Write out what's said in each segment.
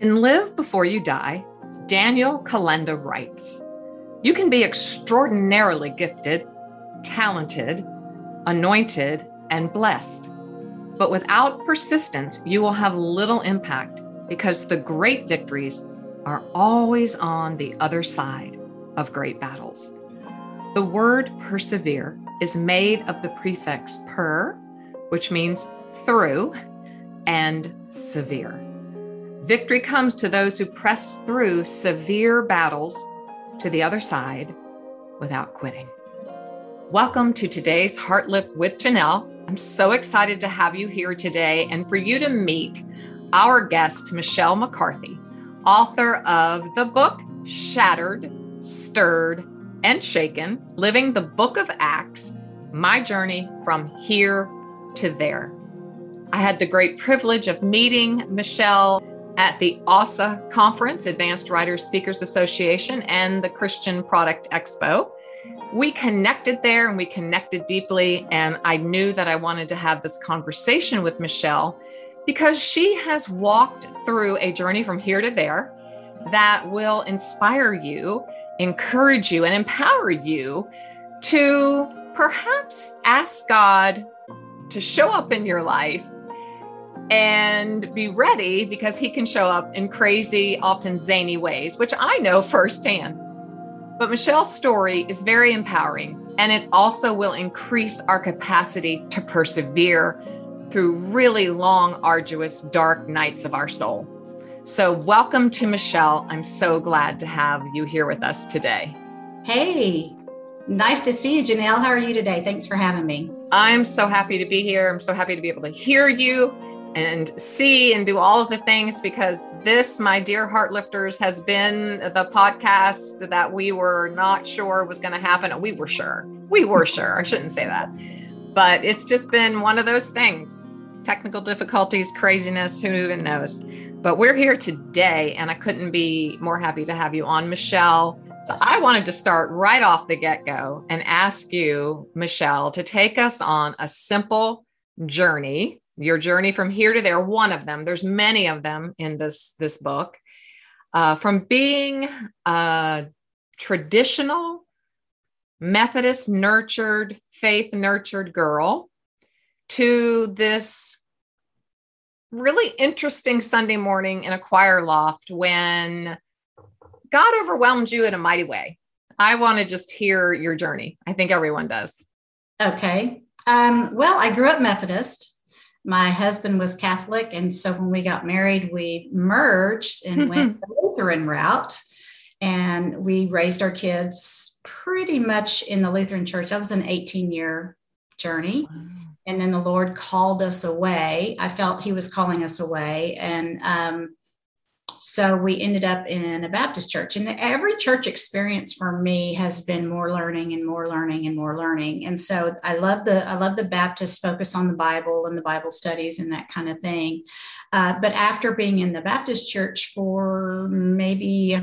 In Live Before You Die, Daniel Kolenda writes You can be extraordinarily gifted, talented, anointed, and blessed. But without persistence, you will have little impact because the great victories are always on the other side of great battles. The word persevere is made of the prefix per, which means through, and severe. Victory comes to those who press through severe battles to the other side without quitting. Welcome to today's Heartlift with Janell. I'm so excited to have you here today and for you to meet our guest, Michele McCarthy, author of the book Shattered, Stirred, and Shaken Living the Book of Acts My Journey from Here to There. I had the great privilege of meeting Michelle at the ASA conference, Advanced Writers Speakers Association, and the Christian Product Expo. We connected there and we connected deeply. And I knew that I wanted to have this conversation with Michele because she has walked through a journey from here to there that will inspire you, encourage you, and empower you to perhaps ask God to show up in your life and be ready because he can show up in crazy, often zany ways, which I know firsthand. But Michele's story is very empowering, and it also will increase our capacity to persevere through really long, arduous, dark nights of our soul. So, welcome to Michele. I'm so glad to have you here with us today. Hey, nice to see you, Janell. How are you today? Thanks for having me. I'm so happy to be here. I'm so happy to be able to hear you and see and do all of the things because this, my dear heart lifters, has been the podcast that we were not sure was going to happen. We were sure. We were sure. I shouldn't say that. But it's just been one of those things technical difficulties, craziness, who even knows. But we're here today, and I couldn't be more happy to have you on, Michele. So I wanted to start right off the get go and ask you, Michele, to take us on a simple journey your journey from here to there one of them. There's many of them in this this book. Uh, from being a traditional methodist nurtured faith nurtured girl to this really interesting sunday morning in a choir loft when god overwhelmed you in a mighty way. I want to just hear your journey. I think everyone does. Okay. Um, well i grew up methodist my husband was Catholic. And so when we got married, we merged and went the Lutheran route. And we raised our kids pretty much in the Lutheran church. That was an 18 year journey. Wow. And then the Lord called us away. I felt He was calling us away. And um, so we ended up in a Baptist church. And every church experience for me has been more learning and more learning and more learning. And so I love the I love the Baptist focus on the Bible and the Bible studies and that kind of thing. Uh, but after being in the Baptist church for maybe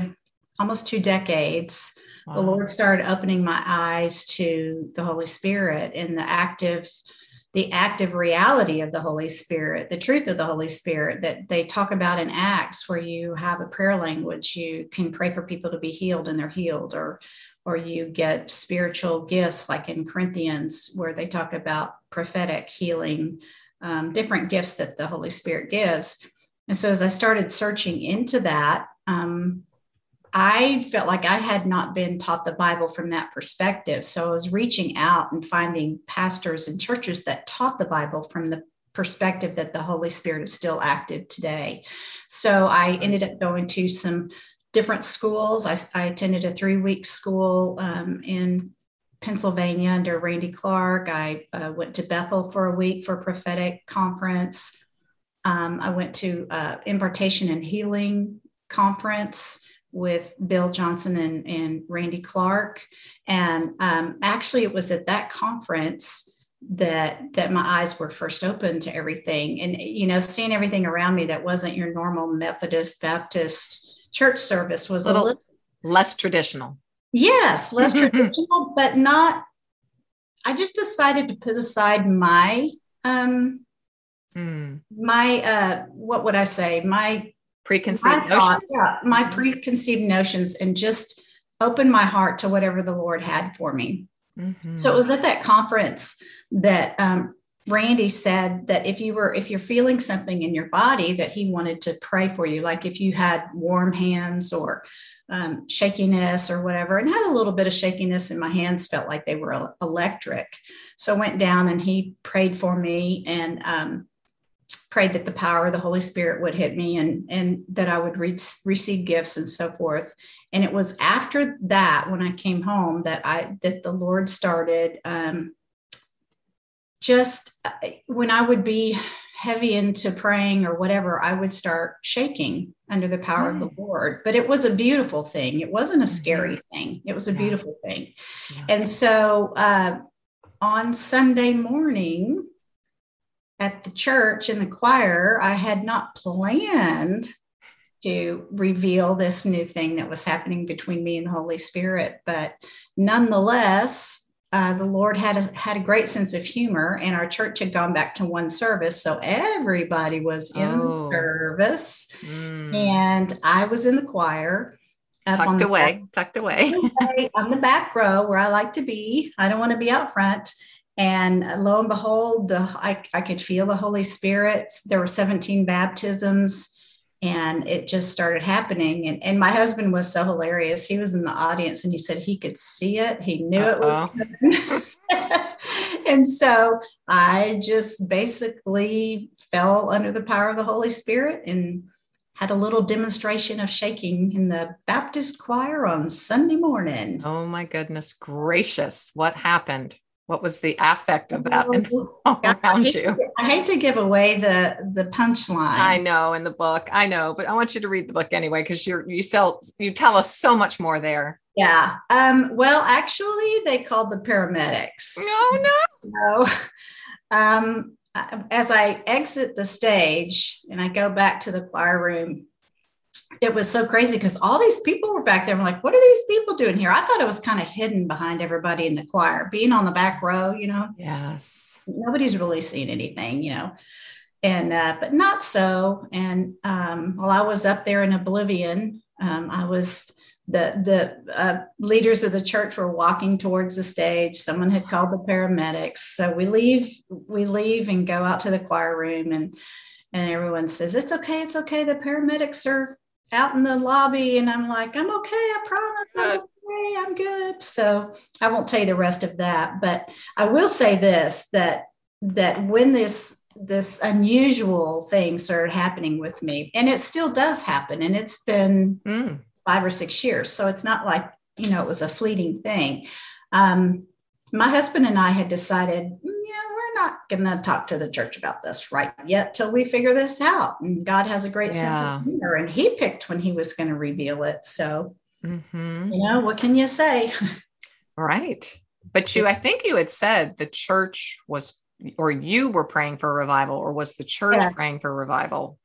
almost two decades, wow. the Lord started opening my eyes to the Holy Spirit and the active the active reality of the Holy Spirit, the truth of the Holy Spirit that they talk about in Acts, where you have a prayer language, you can pray for people to be healed and they're healed, or or you get spiritual gifts like in Corinthians, where they talk about prophetic healing, um, different gifts that the Holy Spirit gives. And so as I started searching into that, um, I felt like I had not been taught the Bible from that perspective. So I was reaching out and finding pastors and churches that taught the Bible from the perspective that the Holy Spirit is still active today. So I ended up going to some different schools. I, I attended a three week school um, in Pennsylvania under Randy Clark. I uh, went to Bethel for a week for a prophetic conference. Um, I went to uh, impartation and healing conference with Bill Johnson and, and Randy Clark. And um, actually, it was at that conference that that my eyes were first open to everything and you know seeing everything around me that wasn't your normal methodist baptist church service was a little, a little less traditional yes less traditional but not i just decided to put aside my um mm. my uh what would i say my preconceived notions. yeah, my preconceived notions, and just open my heart to whatever the Lord had for me. Mm-hmm. So it was at that conference that um, Randy said that if you were if you're feeling something in your body that he wanted to pray for you, like if you had warm hands or um, shakiness or whatever, and had a little bit of shakiness in my hands, felt like they were electric. So I went down and he prayed for me and um, prayed that the power of the Holy Spirit would hit me and and that I would re- receive gifts and so forth. And it was after that when I came home that I that the Lord started. Um, just uh, when I would be heavy into praying or whatever, I would start shaking under the power mm. of the mm. Lord. But it was a beautiful thing. It wasn't a mm-hmm. scary mm-hmm. thing. It was a yeah. beautiful thing. Yeah. And so uh, on Sunday morning at the church in the choir, I had not planned to reveal this new thing that was happening between me and the Holy Spirit. But nonetheless, uh, the Lord had a, had a great sense of humor, and our church had gone back to one service, so everybody was in oh. service, mm. and I was in the choir. Tucked away, back, tucked away. on the back row where I like to be. I don't want to be out front. And lo and behold, the I, I could feel the Holy Spirit. There were 17 baptisms and it just started happening. And, and my husband was so hilarious. He was in the audience and he said he could see it. He knew Uh-oh. it was uh-huh. coming. And so i just basically fell under the power of the holy spirit and had a little demonstration of shaking in the baptist choir on sunday morning. Oh my goodness gracious what happened what was the affect of that all around I you? To, I hate to give away the the punchline. I know in the book, I know, but I want you to read the book anyway because you're you sell you tell us so much more there. Yeah. Um, well, actually, they called the paramedics. No, no. So, um, as I exit the stage and I go back to the choir room, it was so crazy because all these people were back there. I'm like, what are these people doing here? I thought it was kind of hidden behind everybody in the choir, being on the back row, you know? Yes. Nobody's really seen anything, you know? And, uh, but not so. And um, while I was up there in oblivion, um, I was, the, the uh, leaders of the church were walking towards the stage. Someone had called the paramedics. So we leave, we leave and go out to the choir room and, and everyone says, it's okay. It's okay. The paramedics are out in the lobby and I'm like, I'm okay, I promise I'm okay, I'm good. So I won't tell you the rest of that, but I will say this that that when this this unusual thing started happening with me, and it still does happen, and it's been mm. five or six years. So it's not like, you know, it was a fleeting thing. Um, my husband and I had decided not going to talk to the church about this right yet till we figure this out. And God has a great yeah. sense of humor, and He picked when He was going to reveal it. So, mm-hmm. you know, what can you say? Right. But you, I think you had said the church was, or you were praying for revival, or was the church yeah. praying for revival?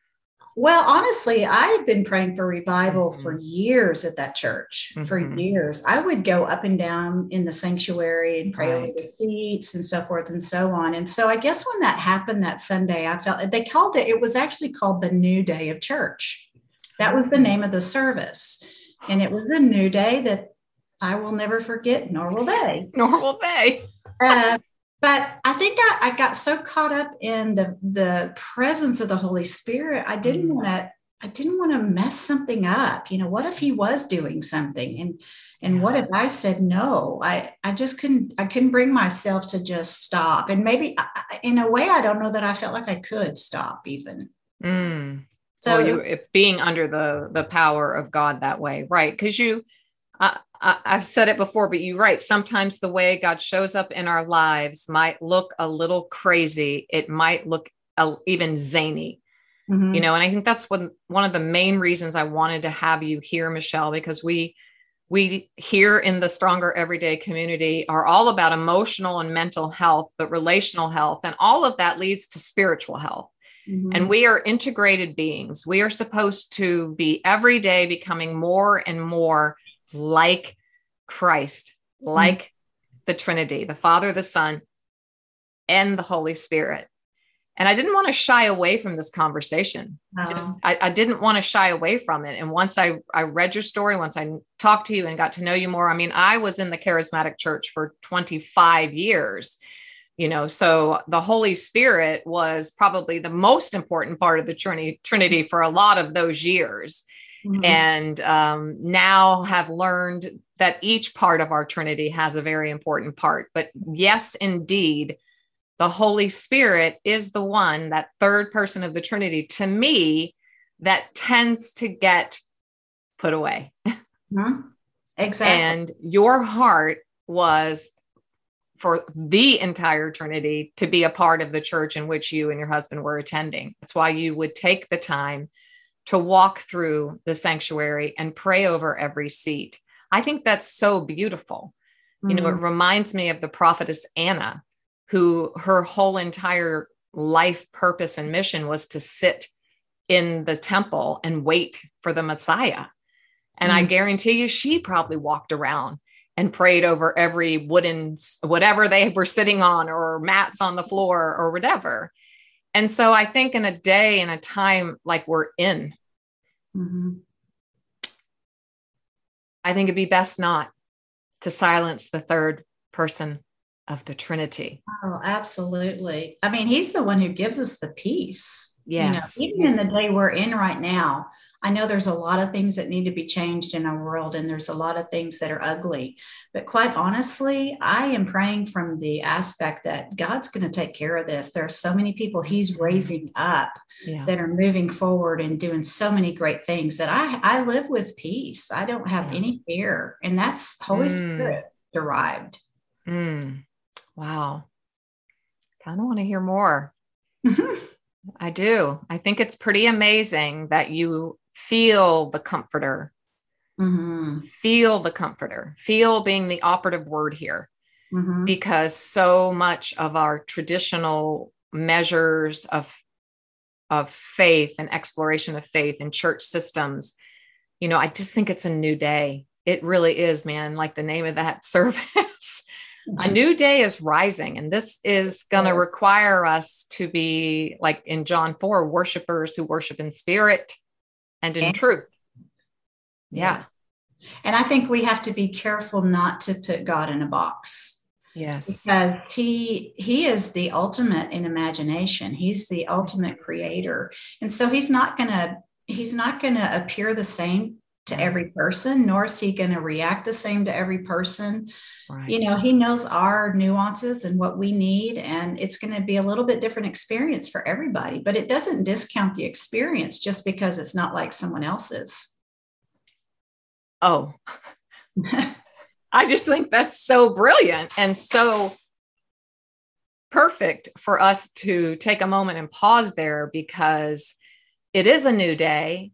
Well, honestly, I had been praying for revival mm-hmm. for years at that church. Mm-hmm. For years, I would go up and down in the sanctuary and pray right. over the seats and so forth and so on. And so, I guess when that happened that Sunday, I felt they called it. It was actually called the New Day of Church. That was the mm-hmm. name of the service, and it was a new day that I will never forget, nor will they. Nor will they. uh, but I think I, I, got so caught up in the the presence of the Holy Spirit, I didn't mm. want to I didn't want to mess something up. You know, what if he was doing something and and what if I said no? I I just couldn't I couldn't bring myself to just stop. And maybe in a way I don't know that I felt like I could stop even. Mm. So well, you being under the the power of God that way, right? Because you I, have said it before, but you're right. Sometimes the way God shows up in our lives might look a little crazy. It might look a, even zany, mm-hmm. you know. And I think that's one one of the main reasons I wanted to have you here, Michele, because we we here in the stronger everyday community are all about emotional and mental health, but relational health, and all of that leads to spiritual health. Mm-hmm. And we are integrated beings. We are supposed to be every day becoming more and more like Christ, like mm-hmm. the Trinity, the Father, the Son, and the Holy Spirit. and I didn't want to shy away from this conversation. No. Just I, I, didn't want to shy away from it. And once I I read your story, once I talked to you and got to know you more, I mean, I was in the charismatic church for 25 years. You know, so the Holy Spirit was probably the most important part of the Trinity, Trinity for a lot of those years. Mm-hmm. And um, now have learned that each part of our Trinity has a very important part. But yes, indeed, the Holy Spirit is the one, that third person of the Trinity, to me, that tends to get put away. Mm-hmm. Exactly. And your heart was for the entire Trinity to be a part of the church in which you and your husband were attending. That's why you would take the time to walk through the sanctuary and pray over every seat. I think that's so beautiful. Mm-hmm. You know, it mm-hmm. reminds me of the prophetess Anna who her whole entire life purpose and mission was to sit in the temple and wait for the Messiah. And mm. I guarantee you, she probably walked around and prayed over every wooden, whatever they were sitting on, or mats on the floor, or whatever. And so I think in a day and a time like we're in, mm-hmm. I think it'd be best not to silence the third person of the Trinity. Oh, absolutely. I mean, he's the one who gives us the peace. Yes. You know, even in the day we're in right now, I know there's a lot of things that need to be changed in our world, and there's a lot of things that are ugly. But quite honestly, I am praying from the aspect that God's going to take care of this. There are so many people He's mm-hmm. raising up yeah. that are moving forward and doing so many great things that I, I live with peace. I don't have yeah. any fear, and that's Holy mm. Spirit derived. Mm. Wow. Kind of want to hear more. I do. I think it's pretty amazing that you feel the comforter. Mm-hmm. Feel the comforter. Feel being the operative word here. Mm-hmm. Because so much of our traditional measures of of faith and exploration of faith and church systems, you know, I just think it's a new day. It really is, man. Like the name of that service a new day is rising and this is going to require us to be like in john 4 worshipers who worship in spirit and in and, truth. Yeah. and i think we have to be careful not to put god in a box. Yes. Because he he is the ultimate in imagination. He's the ultimate creator. And so he's not going to he's not going to appear the same to mm-hmm. every person, nor is he going to react the same to every person. Right. You know, he knows our nuances and what we need, and it's going to be a little bit different experience for everybody, but it doesn't discount the experience just because it's not like someone else's. Oh, I just think that's so brilliant and so perfect for us to take a moment and pause there because it is a new day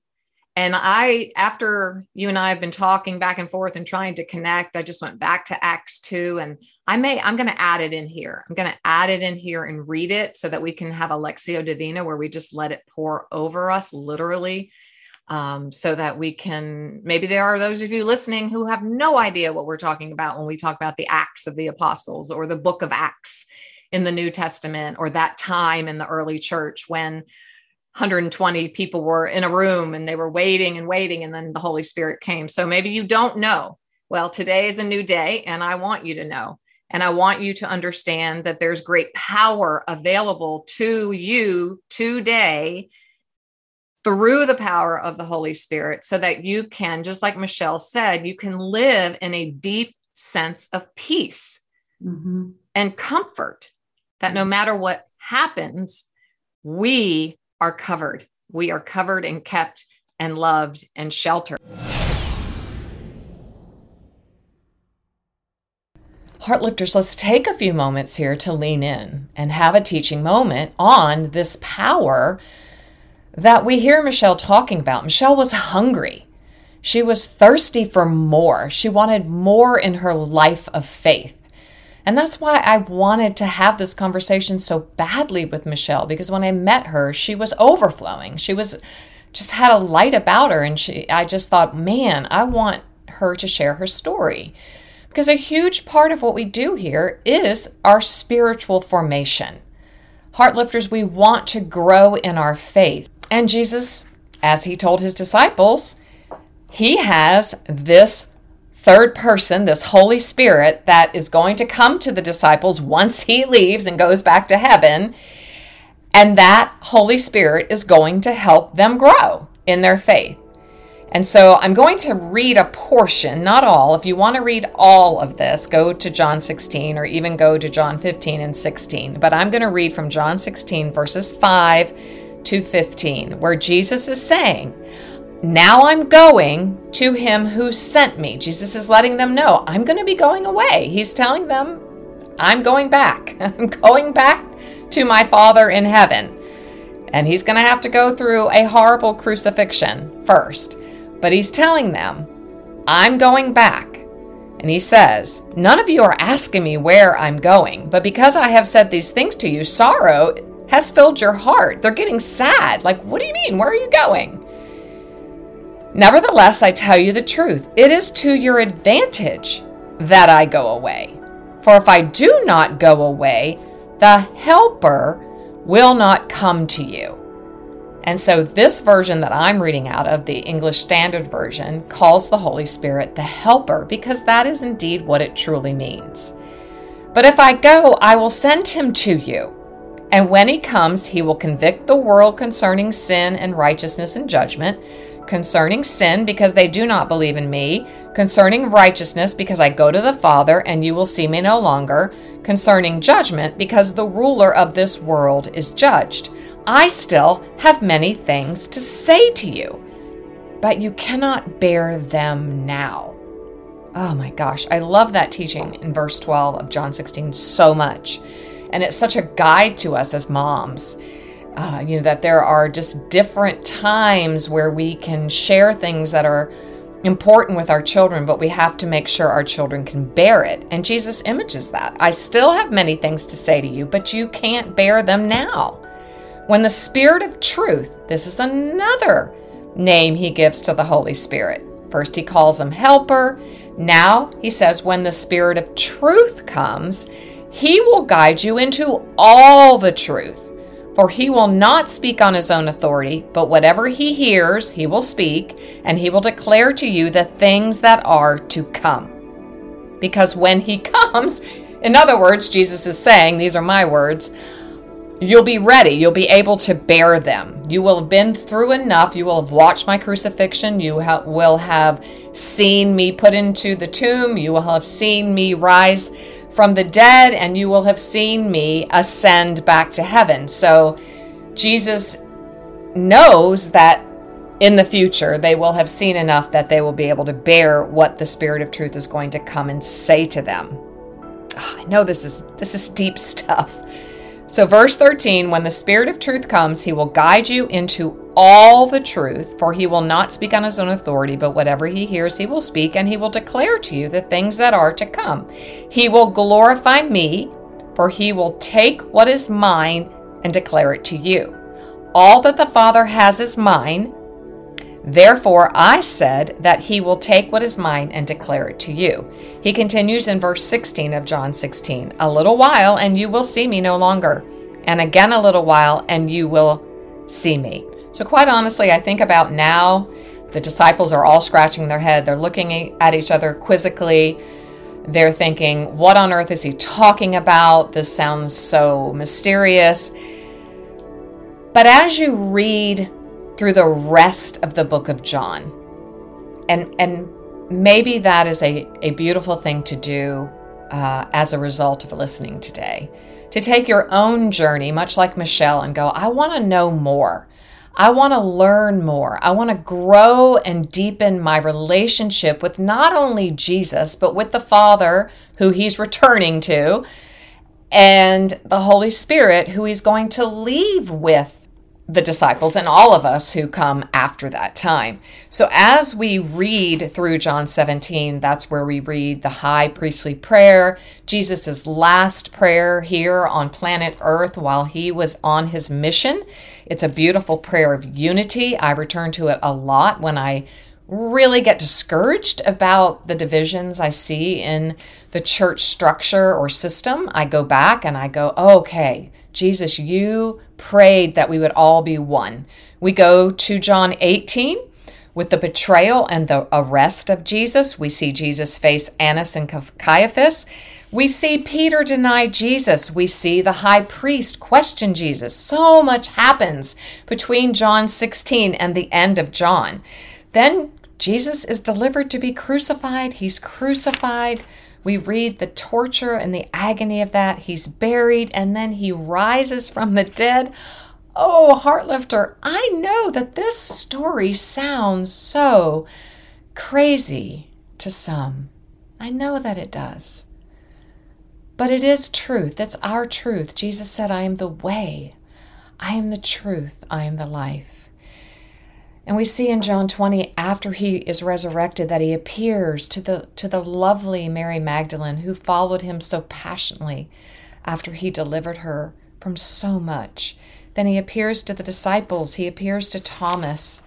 and I, after you and I have been talking back and forth and trying to connect, I just went back to Acts 2 and I may, I'm going to add it in here. I'm going to add it in here and read it so that we can have a Lectio Divina where we just let it pour over us literally. Um, so that we can, maybe there are those of you listening who have no idea what we're talking about when we talk about the Acts of the Apostles or the book of Acts in the New Testament or that time in the early church when 120 people were in a room and they were waiting and waiting and then the holy spirit came. So maybe you don't know. Well today is a new day and i want you to know. And i want you to understand that there's great power available to you today through the power of the holy spirit so that you can just like michele said you can live in a deep sense of peace mm-hmm. and comfort that no matter what happens we are covered. We are covered and kept and loved and sheltered. Heartlifters, let's take a few moments here to lean in and have a teaching moment on this power that we hear Michele talking about. Michele was hungry. She was thirsty for more. She wanted more in her life of faith. And that's why I wanted to have this conversation so badly with Michele because when I met her, she was overflowing. She was just had a light about her and she I just thought, "Man, I want her to share her story." Because a huge part of what we do here is our spiritual formation. Heartlifters, we want to grow in our faith. And Jesus, as he told his disciples, he has this third person, this Holy Spirit, that is going to come to the disciples once he leaves and goes back to heaven. And that Holy Spirit is going to help them grow in their faith. And so I'm going to read a portion, not all. If you want to read all of this, go to John 16 or even go to John 15 and 16. But I'm going to read from John 16, verses 5 to 15, where Jesus is saying, Now I'm going to him who sent me. Jesus is letting them know, I'm going to be going away. He's telling them, I'm going back. I'm going back to my Father in heaven. And he's going to have to go through a horrible crucifixion first. But he's telling them, I'm going back. And he says, None of you are asking me where I'm going, but because I have said these things to you, sorrow has filled your heart. They're getting sad. Like, what do you mean? Where are you going? Nevertheless, I tell you the truth. It is to your advantage that I go away. For if I do not go away, the Helper will not come to you. And so, this version that I'm reading out of, the English Standard Version, calls the Holy Spirit the Helper because that is indeed what it truly means. But if I go, I will send him to you. And when he comes, he will convict the world concerning sin and righteousness and judgment, concerning sin because they do not believe in me, concerning righteousness because I go to the Father and you will see me no longer, concerning judgment because the ruler of this world is judged. I still have many things to say to you, but you cannot bear them now. Oh my gosh, I love that teaching in verse 12 of John 16 so much. And it's such a guide to us as moms. Uh, you know, that there are just different times where we can share things that are important with our children, but we have to make sure our children can bear it. And Jesus images that. I still have many things to say to you, but you can't bear them now. When the Spirit of truth, this is another name he gives to the Holy Spirit. First, he calls him helper. Now, he says, when the Spirit of truth comes, he will guide you into all the truth. For he will not speak on his own authority, but whatever he hears, he will speak, and he will declare to you the things that are to come. Because when he comes, in other words, Jesus is saying, these are my words, You'll be ready. You'll be able to bear them. You will have been through enough. You will have watched my crucifixion. You ha- will have seen me put into the tomb. You will have seen me rise from the dead, and you will have seen me ascend back to heaven. So Jesus knows that in the future they will have seen enough that they will be able to bear what the Spirit of truth is going to come and say to them. Oh, I know this is this is deep stuff. So, verse 13 when the Spirit of truth comes, he will guide you into all the truth, for he will not speak on his own authority, but whatever he hears, he will speak, and he will declare to you the things that are to come. He will glorify me, for he will take what is mine and declare it to you. All that the Father has is mine. Therefore, I said that he will take what is mine and declare it to you. He continues in verse 16 of John 16 A little while, and you will see me no longer. And again, a little while, and you will see me. So, quite honestly, I think about now, the disciples are all scratching their head. They're looking at each other quizzically. They're thinking, What on earth is he talking about? This sounds so mysterious. But as you read through the rest of the book of John. And, and maybe that is a, a beautiful thing to do uh, as a result of listening today. To take your own journey, much like Michele, and go, I want to know more. I want to learn more. I want to grow and deepen my relationship with not only Jesus, but with the Father who he's returning to, and the Holy Spirit who he's going to leave with the disciples and all of us who come after that time. So, as we read through John 17, that's where we read the high priestly prayer, Jesus' last prayer here on planet Earth while he was on his mission. It's a beautiful prayer of unity. I return to it a lot when I really get discouraged about the divisions I see in the church structure or system, I go back and I go, okay, Jesus, you prayed that we would all be one. We go to John 18 with the betrayal and the arrest of Jesus. We see Jesus face Annas and Caiaphas. We see Peter deny Jesus. We see the high priest question Jesus. So much happens between John 16 and the end of John. Then Jesus is delivered to be crucified. He's crucified. We read the torture and the agony of that. He's buried and then he rises from the dead. Oh, Heartlifter, I know that this story sounds so crazy to some. I know that it does. But it is truth. It's our truth. Jesus said, I am the way, I am the truth, I am the life. And we see in John 20 after he is resurrected that he appears to the to the lovely Mary Magdalene who followed him so passionately after he delivered her from so much. Then he appears to the disciples, he appears to Thomas.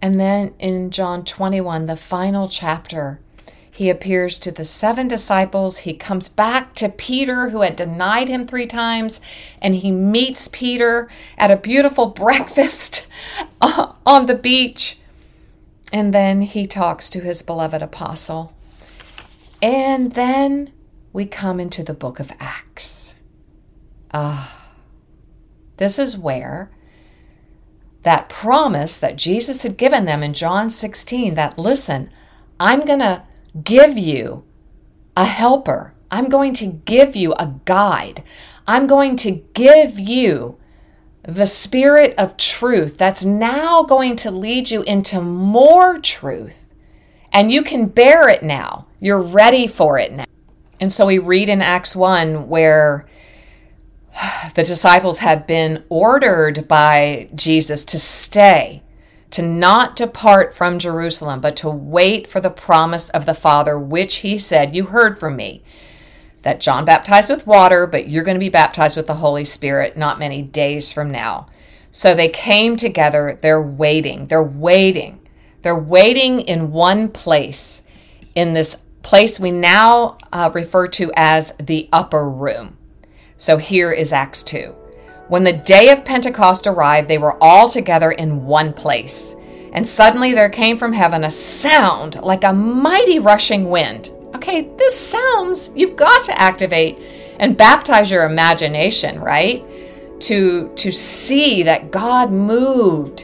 And then in John 21, the final chapter, he appears to the seven disciples. He comes back to Peter, who had denied him three times, and he meets Peter at a beautiful breakfast on the beach. And then he talks to his beloved apostle. And then we come into the book of Acts. Ah, this is where that promise that Jesus had given them in John 16 that, listen, I'm going to give you a helper. I'm going to give you a guide. I'm going to give you the spirit of truth that's now going to lead you into more truth. And you can bear it now. You're ready for it now. And so we read in Acts 1 where the disciples had been ordered by Jesus to stay to not depart from Jerusalem, but to wait for the promise of the Father, which he said, You heard from me, that John baptized with water, but you're going to be baptized with the Holy Spirit not many days from now. So they came together. They're waiting. They're waiting. They're waiting in one place, in this place we now uh, refer to as the upper room. So here is Acts 2. When the day of Pentecost arrived, they were all together in one place. And suddenly there came from heaven a sound like a mighty rushing wind. Okay, this sounds, you've got to activate and baptize your imagination, right? To, to see that God moved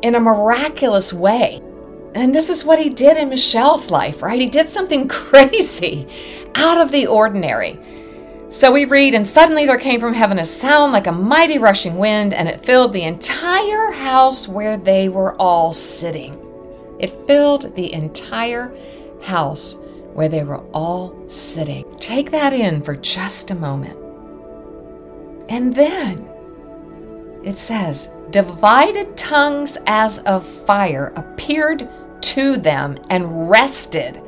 in a miraculous way. And this is what he did in Michele's life, right? He did something crazy, out of the ordinary. So we read, and suddenly there came from heaven a sound like a mighty rushing wind, and it filled the entire house where they were all sitting. It filled the entire house where they were all sitting. Take that in for just a moment. And then it says, divided tongues as of fire appeared to them and rested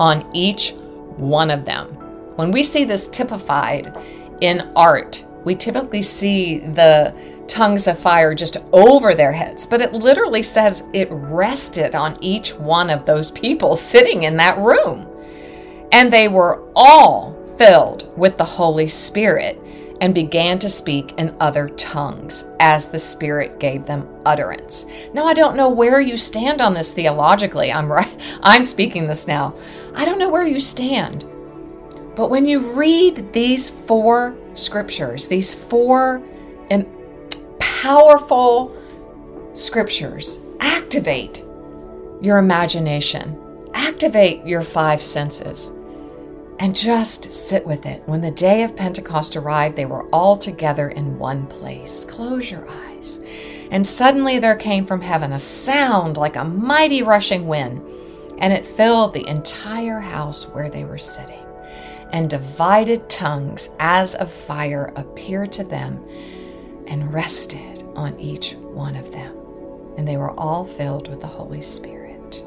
on each one of them. When we see this typified in art, we typically see the tongues of fire just over their heads, but it literally says it rested on each one of those people sitting in that room. And they were all filled with the Holy Spirit and began to speak in other tongues as the Spirit gave them utterance. Now I don't know where you stand on this theologically. I'm right I'm speaking this now. I don't know where you stand. But when you read these four scriptures, these four powerful scriptures, activate your imagination, activate your five senses, and just sit with it. When the day of Pentecost arrived, they were all together in one place. Close your eyes. And suddenly there came from heaven a sound like a mighty rushing wind, and it filled the entire house where they were sitting and divided tongues as of fire appeared to them and rested on each one of them. And they were all filled with the Holy Spirit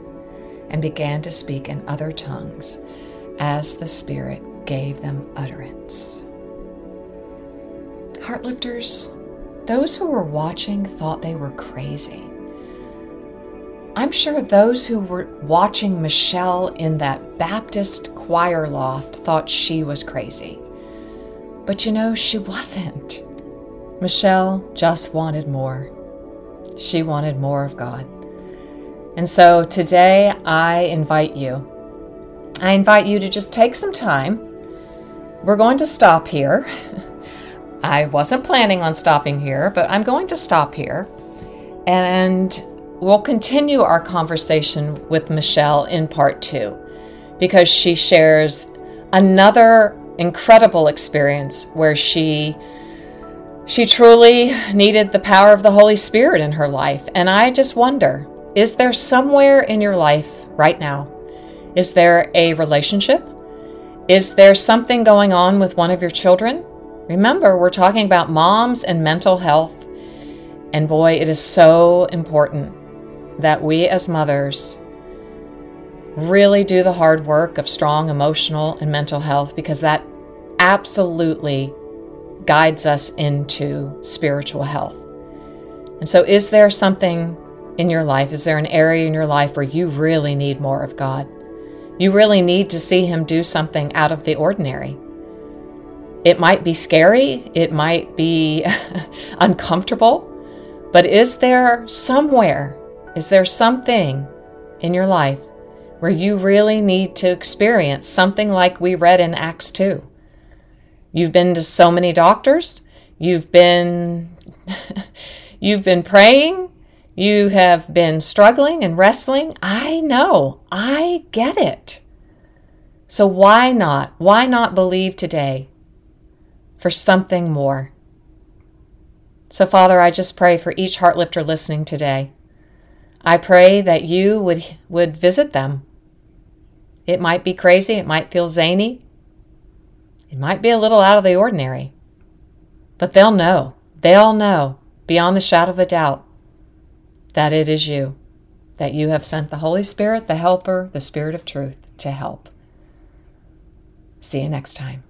and began to speak in other tongues as the Spirit gave them utterance. Heartlifters, those who were watching thought they were crazy. I'm sure those who were watching Michele in that Baptist choir loft thought she was crazy. But you know, she wasn't. Michele just wanted more. She wanted more of God. And so today I invite you. I invite you to just take some time. We're going to stop here. I wasn't planning on stopping here, but I'm going to stop here. And We'll continue our conversation with Michele in part two because she shares another incredible experience where she she truly needed the power of the Holy Spirit in her life. And I just wonder, is there somewhere in your life right now? Is there a relationship? Is there something going on with one of your children? Remember, we're talking about moms and mental health. And boy, it is so important that we as mothers really do the hard work of strong emotional and mental health because that absolutely guides us into spiritual health. And so, is there something in your life? Is there an area in your life where you really need more of God? You really need to see Him do something out of the ordinary. It might be scary, it might be uncomfortable, but is there somewhere is there something in your life where you really need to experience something like we read in Acts 2? You've been to so many doctors, you've been you've been praying, you have been struggling and wrestling. I know. I get it. So why not? Why not believe today for something more? So, Father, I just pray for each heart lifter listening today. I pray that you would, would visit them. It might be crazy, it might feel zany, it might be a little out of the ordinary, but they'll know, they'll know beyond the shadow of a doubt that it is you, that you have sent the Holy Spirit, the Helper, the Spirit of truth to help. See you next time.